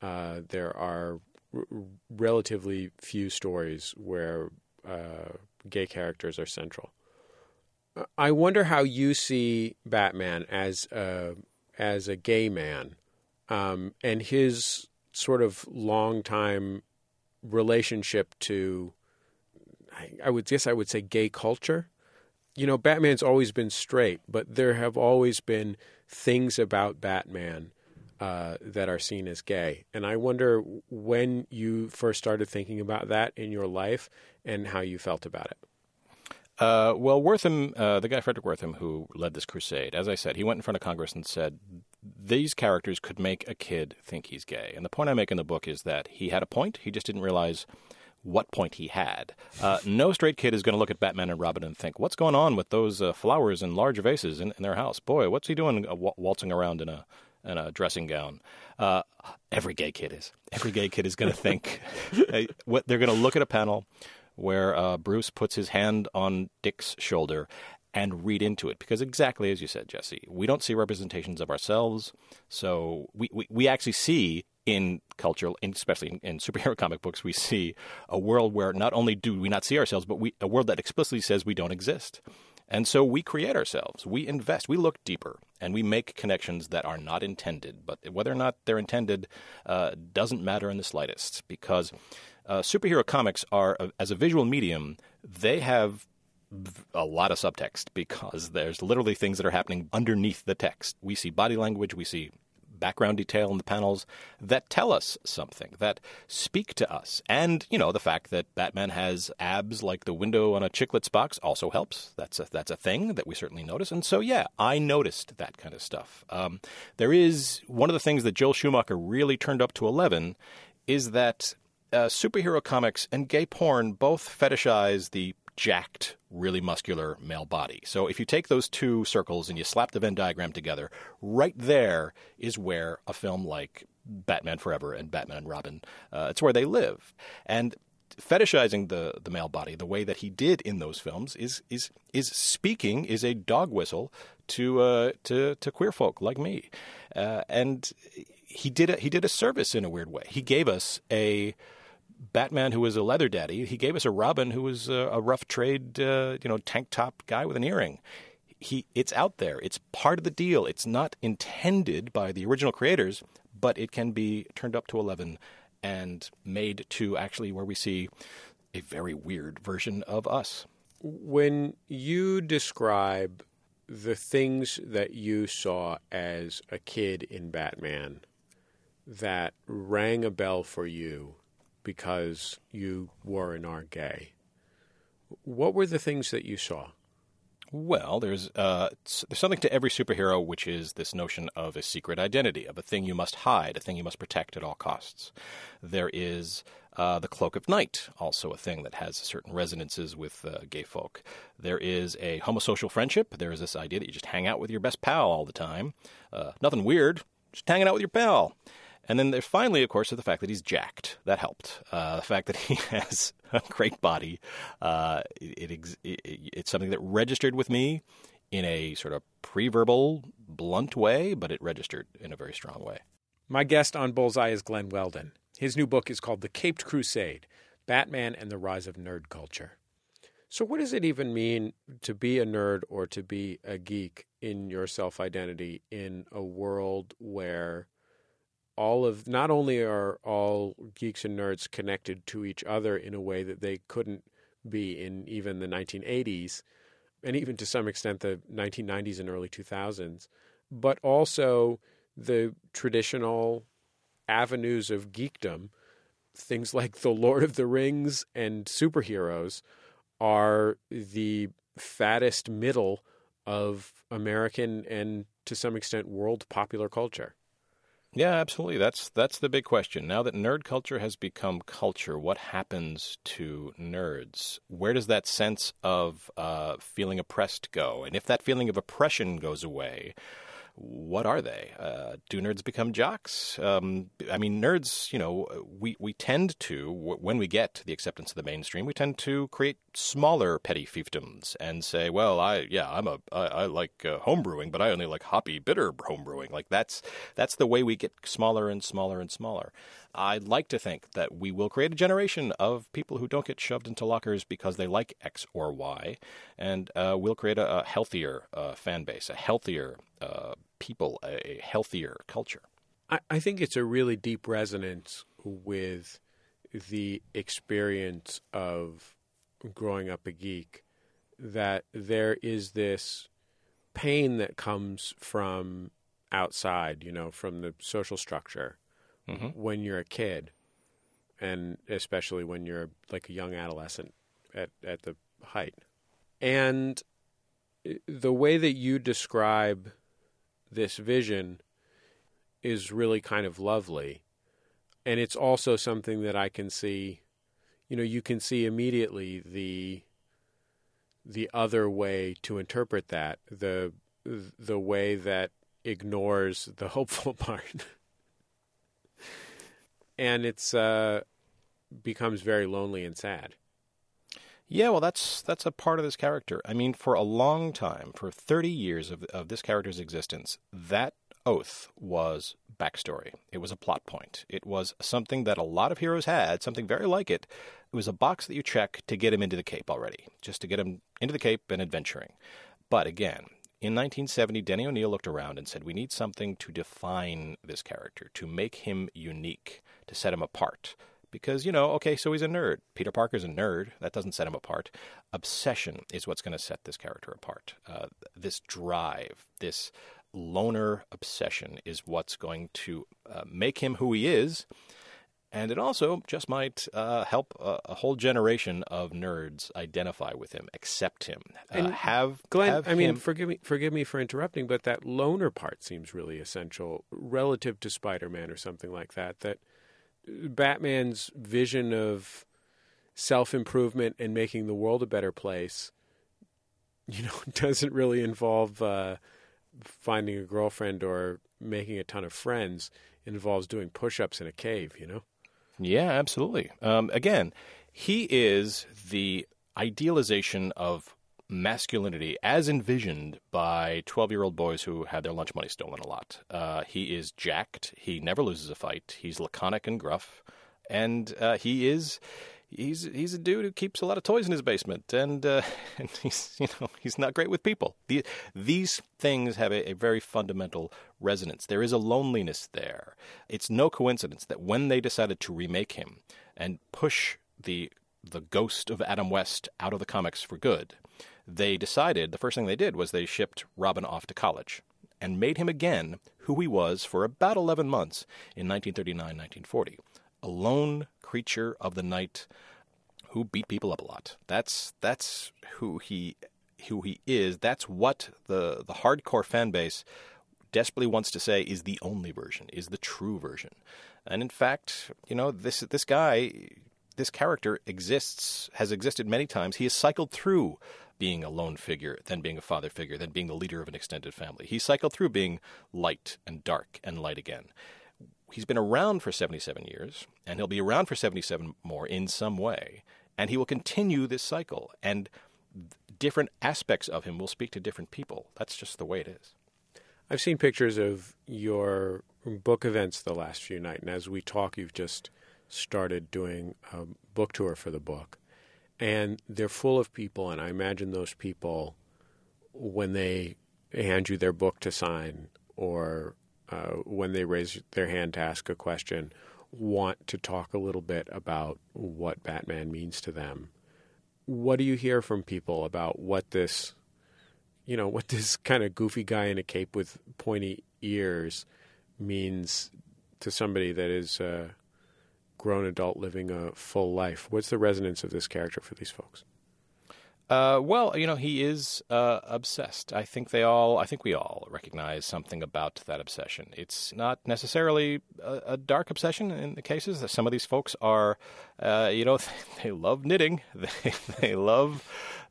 uh, there are r- relatively few stories where uh, gay characters are central I wonder how you see Batman as a, as a gay man, um, and his sort of long time relationship to, I, I would guess I would say gay culture. You know, Batman's always been straight, but there have always been things about Batman uh, that are seen as gay. And I wonder when you first started thinking about that in your life and how you felt about it. Uh, well, Wertham, uh, the guy Fredric Wertham who led this crusade, as I said, he went in front of Congress and said these characters could make a kid think he's gay. And the point I make in the book is that he had a point. He just didn't realize what point he had. Uh, no straight kid is going to look at Batman and Robin and think, "What's going on with those uh, flowers in large vases in, in, their house? Boy, what's he doing uh, waltzing around in a in a dressing gown?" Uh, every gay kid is. Every gay kid is going to think. what they're going to look at a panel where uh, Bruce puts his hand on Dick's shoulder and read into it. Because exactly as you said jesse we don't see representations of ourselves. So we, we, we actually see in culture especially in, in, superhero comic books we see a world where not only do we not see ourselves but we, a world that explicitly says we don't exist. And so we create ourselves. We invest. We look deeper and we make connections that are not intended. But whether or not they're intended uh, doesn't matter in the slightest because uh, superhero comics are, uh, as a visual medium, they have a lot of subtext because there's literally things that are happening underneath the text. We see body language, we see background detail in the panels that tell us something, that speak to us. And, you know, the fact that Batman has abs like the window on a chiclets box also helps. That's a, that's a thing that we certainly notice. And so, yeah, I noticed that kind of stuff. Um, there is one of the things that Joel Schumacher really turned up to 11 is that uh, superhero comics and gay porn both fetishize the jacked, really muscular male body. So if you take those two circles and you slap the Venn diagram together, right there is where a film like Batman Forever and Batman and Robin, uh, it's where they live. And fetishizing the, the male body the way that he did in those films is is is speaking is a dog whistle to uh, to to queer folk like me, uh, and he did a, he did a service in a weird way. He gave us a Batman who was a leather daddy. He gave us a Robin who was a, a rough trade, uh, you know, tank top guy with an earring. he it's out there. It's part of the deal. It's not intended by the original creators, but it can be turned up to 11 and made to actually where we see a very weird version of us. When you describe the things that you saw as a kid in Batman that rang a bell for you because you were and are gay, what were the things that you saw? Well, there's uh, there's something to every superhero, which is this notion of a secret identity, of a thing you must hide, a thing you must protect at all costs. There is uh, the cloak of night, also a thing that has certain resonances with uh, gay folk. There is a homosocial friendship. There is this idea that you just hang out with your best pal all the time. Uh, nothing weird, just hanging out with your pal. And then there's finally, of course, the fact that he's jacked. That helped. Uh, the fact that he has a great body. Uh, it, it, it, it's something that registered with me in a sort of pre-verbal, blunt way, but it registered in a very strong way. My guest on Bullseye is Glen Weldon. His new book is called The Caped Crusade Batman and the Rise of Nerd Culture. So, what does it even mean to be a nerd or to be a geek in your self identity in a world where all of not only are all geeks and nerds connected to each other in a way that they couldn't be in even the 1980s and even to some extent the 1990s and early 2000s, but also the traditional avenues of geekdom, things like The Lord of the Rings and superheroes, are the fattest middle of American and to some extent world popular culture. Yeah, absolutely. That's that's the big question. Now that nerd culture has become culture, what happens to nerds? Where does that sense of uh, feeling oppressed go? And if that feeling of oppression goes away, what are they? Uh, do nerds become jocks? Um, I mean, nerds, you know, we, we tend to, when we get to the acceptance of the mainstream, we tend to create smaller petty fiefdoms and say, well, I, yeah, I'm a, I, I like uh, homebrewing, but I only like hoppy, bitter homebrewing. Like that's, that's the way we get smaller and smaller and smaller. I'd like to think that we will create a generation of people who don't get shoved into lockers because they like X or Y, and uh, we'll create a, a healthier uh, fan base, a healthier uh, people, a, healthier culture. I, I think it's a really deep resonance with the experience of growing up a geek that there is this pain that comes from outside, you know, from the social structure mm-hmm. when you're a kid, and especially when you're like a young adolescent at at the height. And the way that you describe this vision is really kind of lovely. And it's also something that I can see, you know, you can see immediately the the other way to interpret that, the the way that ignores the hopeful part and it's uh, becomes very lonely and sad. Yeah, well, that's that's a part of this character. I mean, for a long time, for thirty years of of this character's existence, that oath was backstory. It was a plot point. It was something that a lot of heroes had, something very like it. It was a box that you check to get him into the Cape already, just to get him into the Cape and adventuring. But again, in 1970, Denny O'Neil looked around and said, We need something to define this character, to make him unique to set him apart. Because, you know, okay, so he's a nerd. Peter Parker's a nerd. That doesn't set him apart. Obsession is what's going to set this character apart. Uh, this drive, this loner obsession is what's going to uh, make him who he is. And it also just might uh, help a, a, whole generation of nerds identify with him, accept him, uh, and have Glen. Have I mean, him... forgive me, forgive me for interrupting, but that loner part seems really essential relative to Spider-Man or something like that. That Batman's vision of self-improvement and making the world a better place, you know, doesn't really involve uh, finding a girlfriend or making a ton of friends. It involves doing push-ups in a cave. You know. Yeah, absolutely. Um, again, he is the idealization of masculinity as envisioned by 12 year old boys who had their lunch money stolen a lot. Uh, he is jacked. He never loses a fight. He's laconic and gruff. And uh, he is he's he's a dude who keeps a lot of toys in his basement, and uh, and he's you know he's not great with people. The, these things have a, a very fundamental resonance. There is a loneliness there. It's no coincidence that when they decided to remake him and push the the ghost of Adam West out of the comics for good, they decided the first thing they did was they shipped Robin off to college and made him again who he was for about 11 months in 1939 1940 a lone creature of the night who beat people up a lot. That's that's who he who he is. That's what the the hardcore fan base desperately wants to say is the only version, is the true version. And in fact, you know, this this guy, this character exists, has existed many times. He has cycled through being a lone figure, then being a father figure, then being the leader of an extended family. He cycled through being light and dark and light again he's been around for 77 years, and he'll be around for 77 more in some way, and he will continue this cycle, and different aspects of him will speak to different people. That's just the way it is. I've seen pictures of your book events the last few nights, and as we talk, you've just started doing a book tour for the book, and they're full of people, and I imagine those people, when they hand you their book to sign or uh, when they raise their hand to ask a question, want to talk a little bit about what Batman means to them. What do you hear from people about what this, you know, what this kind of goofy guy in a cape with pointy ears means to somebody that is a grown adult living a full life? What's the resonance of this character for these folks? Uh, well, you know, he is uh, obsessed. I think they all, I think we all recognize something about that obsession. It's not necessarily a, a dark obsession in the cases. That some of these folks are, uh, you know, they love knitting. They, they love,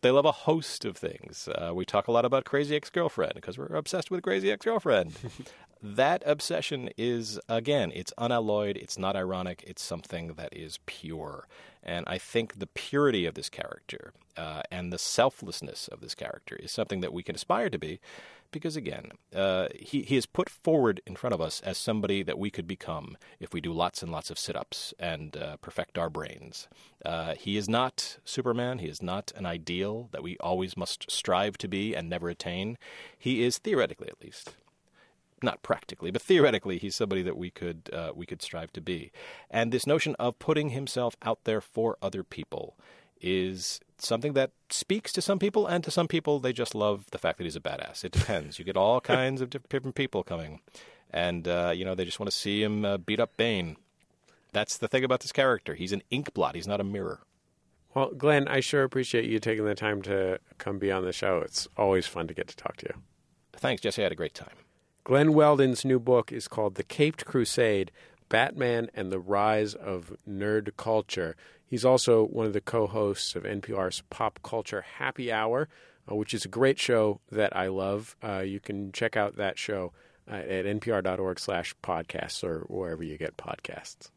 they love a host of things. Uh, we talk a lot about Crazy Ex-Girlfriend because we're obsessed with Crazy Ex-Girlfriend. that obsession is, again, it's unalloyed. It's not ironic. It's something that is pure. And I think the purity of this character uh, and the selflessness of this character is something that we can aspire to be because, again, uh, he, he is put forward in front of us as somebody that we could become if we do lots and lots of sit ups and uh, perfect our brains. Uh, he is not Superman. He is not an ideal that we always must strive to be and never attain. He is, theoretically at least, not practically, but theoretically, he's somebody that we could uh, we could strive to be. And this notion of putting himself out there for other people is something that speaks to some people, and to some people, they just love the fact that he's a badass. It depends. you get all kinds of different people coming, and uh, you know they just want to see him uh, beat up Bane. That's the thing about this character. He's an ink blot. He's not a mirror. Well, Glen, I sure appreciate you taking the time to come be on the show. It's always fun to get to talk to you. Thanks, Jesse. I had a great time. Glen Weldon's new book is called The Caped Crusade Batman and the Rise of Nerd Culture. He's also one of the co hosts of NPR's Pop Culture Happy Hour, uh, which is a great show that I love. Uh, you can check out that show uh, at npr.org slash podcasts or wherever you get podcasts.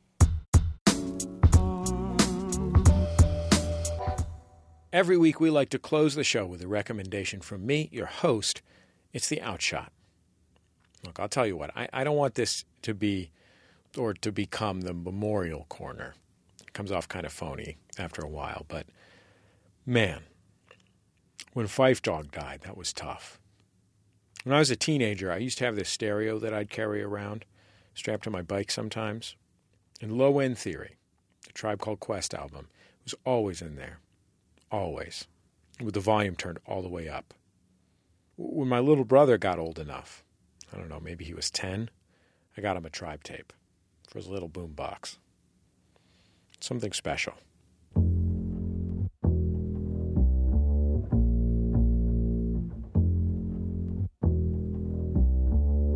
Every week, we like to close the show with a recommendation from me, your host. It's the Outshot. Look, I'll tell you what, I, I don't want this to be or to become the memorial corner. Comes off kind of phony after a while, but man, when Phife Dawg died, that was tough. When I was a teenager, I used to have this stereo that I'd carry around, strapped to my bike sometimes. And Low End Theory, the Tribe Called Quest album, was always in there. Always. With the volume turned all the way up. When my little brother got old enough, I don't know, maybe he was 10. I got him a tribe tape for his little boom box. Something special.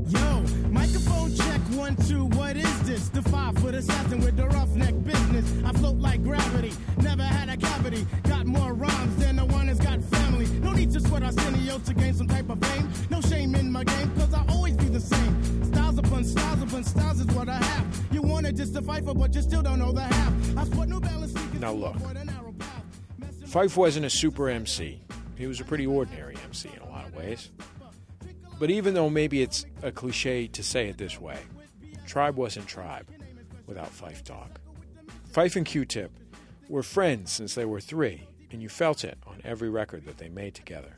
Yo, microphone check one, two, what is this? The five foot assassin with the roughneck business. I float like gravity, never had a cavity. Got more rhymes than the one that's got family. No need to sweat Arsenio to gain some type of fame. No shame in my game, cause I always be the same. Styles upon styles upon styles is what I have. You wanted just to fight for, but you still don't know the half. I sport New Balance. Now look. avoid a narrow path. Messing Phife wasn't a super MC. He was a pretty ordinary MC in a lot of ways. But even though maybe it's a cliche to say it this way, Tribe wasn't Tribe without Phife Dawg. Phife and Q-Tip were friends since they were three, and you felt it on every record that they made together.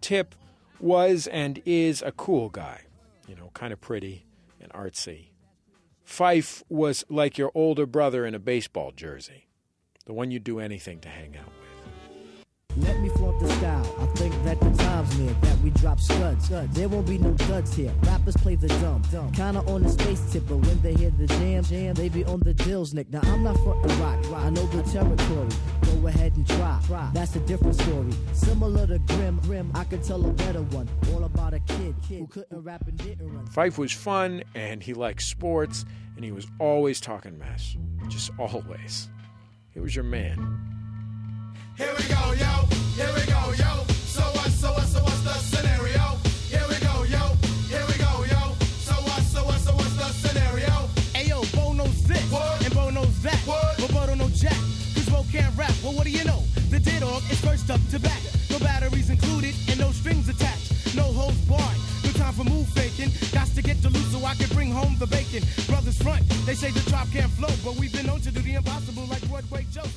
Tip was and is a cool guy, you know, kind of pretty and artsy. Phife was like your older brother in a baseball jersey, the one you'd do anything to hang out with. Let me flaunt the style. I think that the time's near that we drop studs. There won't be no duds here. Rappers play the dumb. Kinda on the space tip, but when they hear the jam, jam, they be on the dills, Nick. Now I'm not frontin' rock. I know the territory. Go ahead and try. That's a different story. Similar to Grim, Grim, I could tell a better one. All about a kid, kid who couldn't rap and didn't run. Phife was fun, and he liked sports, and he was always talking mess. Just always. He was your man. Here we go, yo. Here we go, yo. So what, so what, so what's the scenario? Here we go, yo. Here we go, yo. So what, so what, so what's the scenario? Ayo, Bo knows this, and Bo knows that. But Bo don't know Jack, cause Bo can't rap. Well, what do you know? The dead dog is first up to bat. No batteries included, and no strings attached. No holds barred. No time for move faking. Got to get to loose so I can bring home the bacon. Brothers front, they say the drop can't flow, but we've been known to do the impossible like Broadway Joe.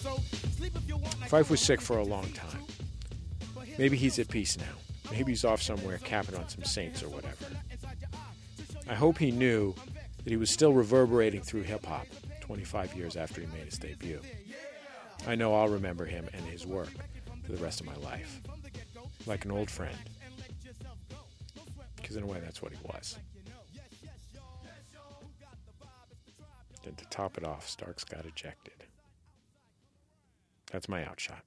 Phife was sick for a long time. Maybe he's at peace now. Maybe he's off somewhere capping on some saints or whatever. I hope he knew that he was still reverberating through hip hop 25 years after he made his debut. I know I'll remember him and his work for the rest of my life. Like an old friend. Because in a way, that's what he was. Then to top it off, Starks got ejected. That's my outshot.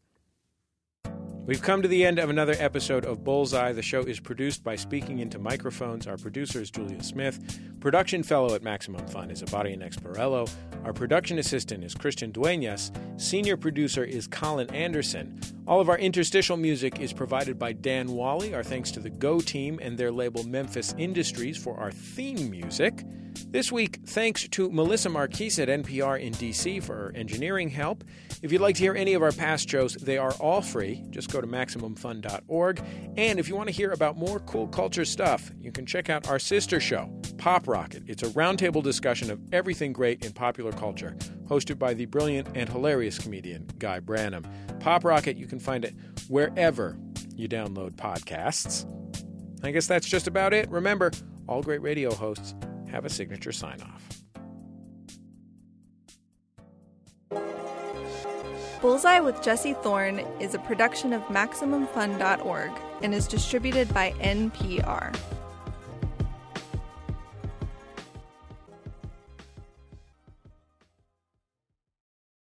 We've come to the end of another episode of Bullseye. The show is produced by Speaking Into Microphones. Our producer is Julia Smith. Production fellow at Maximum Fun is Abadia Nexparello. Our production assistant is Christian Duenas. Senior producer is Colin Anderson. All of our interstitial music is provided by Dan Wally. Our thanks to the Go team and their label Memphis Industries for our theme music. This week, thanks to Melissa Marquise at NPR in DC for her engineering help. If you'd like to hear any of our past shows, they are all free. Just go to MaximumFun.org. And if you want to hear about more cool culture stuff, you can check out our sister show, Pop Rocket. It's a roundtable discussion of everything great in popular culture, hosted by the brilliant and hilarious comedian Guy Branum. Pop Rocket, you can find it wherever you download podcasts. I guess that's just about it. Remember, all great radio hosts have a signature sign off. Bullseye with Jesse Thorn is a production of MaximumFun.org and is distributed by NPR.